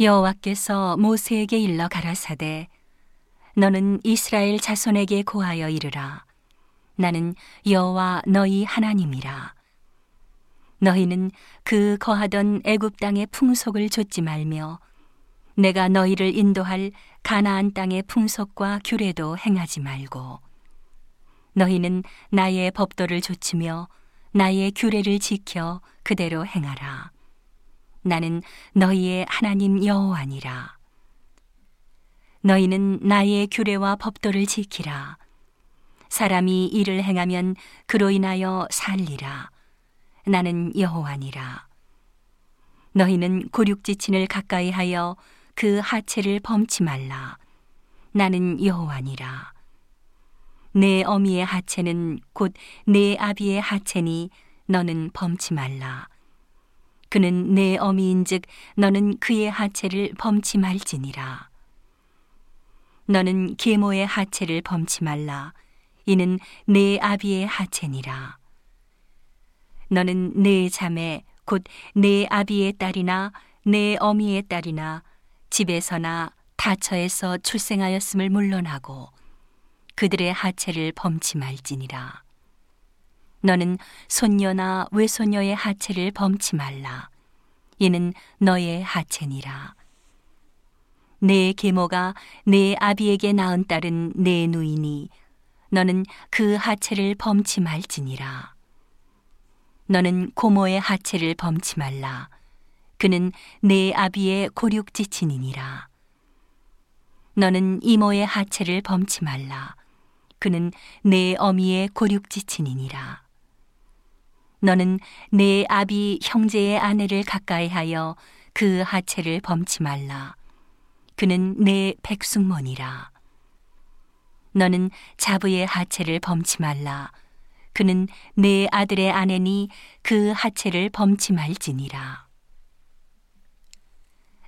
여호와께서 모세에게 일러 가라사대 너는 이스라엘 자손에게 고하여 이르라. 나는 여호와 너희 하나님이라. 너희는 그 거하던 애굽 땅의 풍속을 좇지 말며 내가 너희를 인도할 가나안 땅의 풍속과 규례도 행하지 말고 너희는 나의 법도를 좇으며 나의 규례를 지켜 그대로 행하라 나는 너희의 하나님 여호와니라. 너희는 나의 규례와 법도를 지키라. 사람이 이를 행하면 그로 인하여 살리라. 나는 여호와니라. 너희는 고륙지친을 가까이 하여 그 하체를 범치 말라. 나는 여호와니라. 내 어미의 하체는 곧 내 아비의 하체니 너는 범치 말라. 그는 내 어미인즉 너는 그의 하체를 범치 말지니라. 너는 계모의 하체를 범치 말라. 이는 내 아비의 하체니라. 너는 내 자매 곧 내 아비의 딸이나 내 어미의 딸이나 집에서나 다처에서 출생하였음을 물론하고 그들의 하체를 범치 말지니라. 너는 손녀나 외손녀의 하체를 범치 말라. 이는 너의 하체니라. 내 계모가 내 아비에게 낳은 딸은 내 누이니 너는 그 하체를 범치 말지니라. 너는 고모의 하체를 범치 말라. 그는 내 아비의 고륙지친이니라. 너는 이모의 하체를 범치 말라. 그는 내 어미의 고륙지친이니라. 너는 내 아비 형제의 아내를 가까이 하여 그 하체를 범치 말라. 그는 내 백숙몬이라. 너는 자부의 하체를 범치 말라. 그는 내 아들의 아내니 그 하체를 범치 말지니라.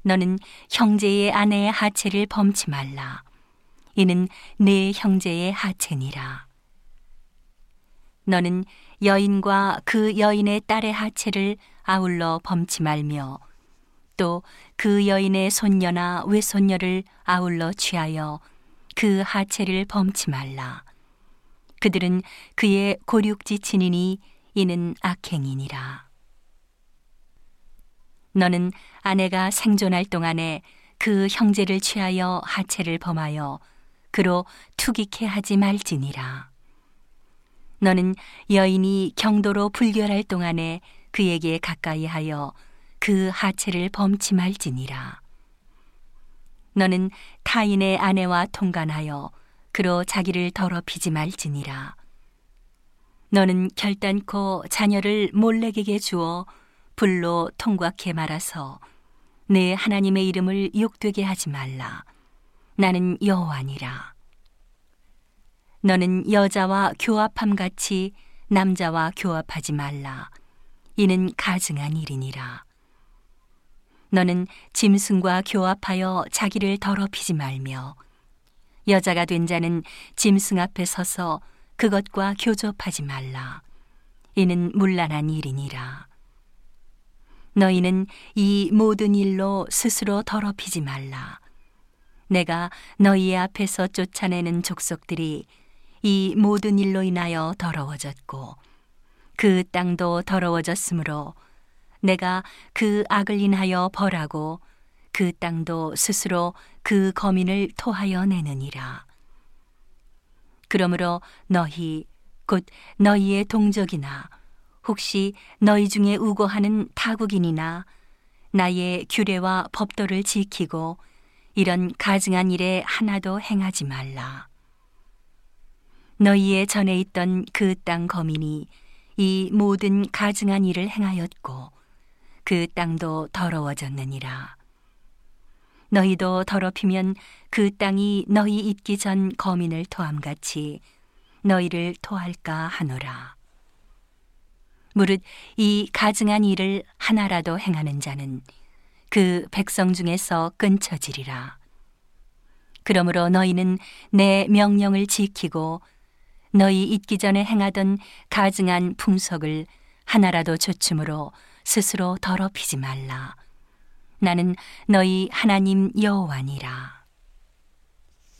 너는 형제의 아내의 하체를 범치 말라. 이는 내 형제의 하체니라. 너는 여인과 그 여인의 딸의 하체를 아울러 범치 말며 또 그 여인의 손녀나 외손녀를 아울러 취하여 그 하체를 범치 말라. 그들은 그의 고륙지 친이니 이는 악행이니라. 너는 아내가 생존할 동안에 그 형제를 취하여 하체를 범하여 그로 투기케 하지 말지니라. 너는 여인이 경도로 불결할 동안에 그에게 가까이 하여 그 하체를 범치 말지니라. 너는 타인의 아내와 통간하여 그로 자기를 더럽히지 말지니라. 너는 결단코 자녀를 몰래에게 주어 불로 통과케 말아서 내 하나님의 이름을 욕되게 하지 말라. 나는 여호와니라. 너는 여자와 교합함 같이 남자와 교합하지 말라. 이는 가증한 일이니라. 너는 짐승과 교합하여 자기를 더럽히지 말며 여자가 된 자는 짐승 앞에 서서 그것과 교접하지 말라. 이는 문란한 일이니라. 너희는 이 모든 일로 스스로 더럽히지 말라. 내가 너희의 앞에서 쫓아내는 족속들이 이 모든 일로 인하여 더러워졌고 그 땅도 더러워졌으므로 내가 그 악을 인하여 벌하고 그 땅도 스스로 그 거민을 토하여 내느니라. 그러므로 너희 곧 너희의 동족이나 혹시 너희 중에 우고하는 타국인이나 나의 규례와 법도를 지키고 이런 가증한 일에 하나도 행하지 말라. 너희의 전에 있던 그 땅 거민이 이 모든 가증한 일을 행하였고 그 땅도 더러워졌느니라. 너희도 더럽히면 그 땅이 너희 있기 전 거민을 토함같이 너희를 토할까 하노라. 무릇 이 가증한 일을 하나라도 행하는 자는 그 백성 중에서 끊쳐지리라. 그러므로 너희는 내 명령을 지키고 너희 있기 전에 행하던 가증한 풍속을 하나라도 조춤으로 스스로 더럽히지 말라. 나는 너희 하나님 여호와니라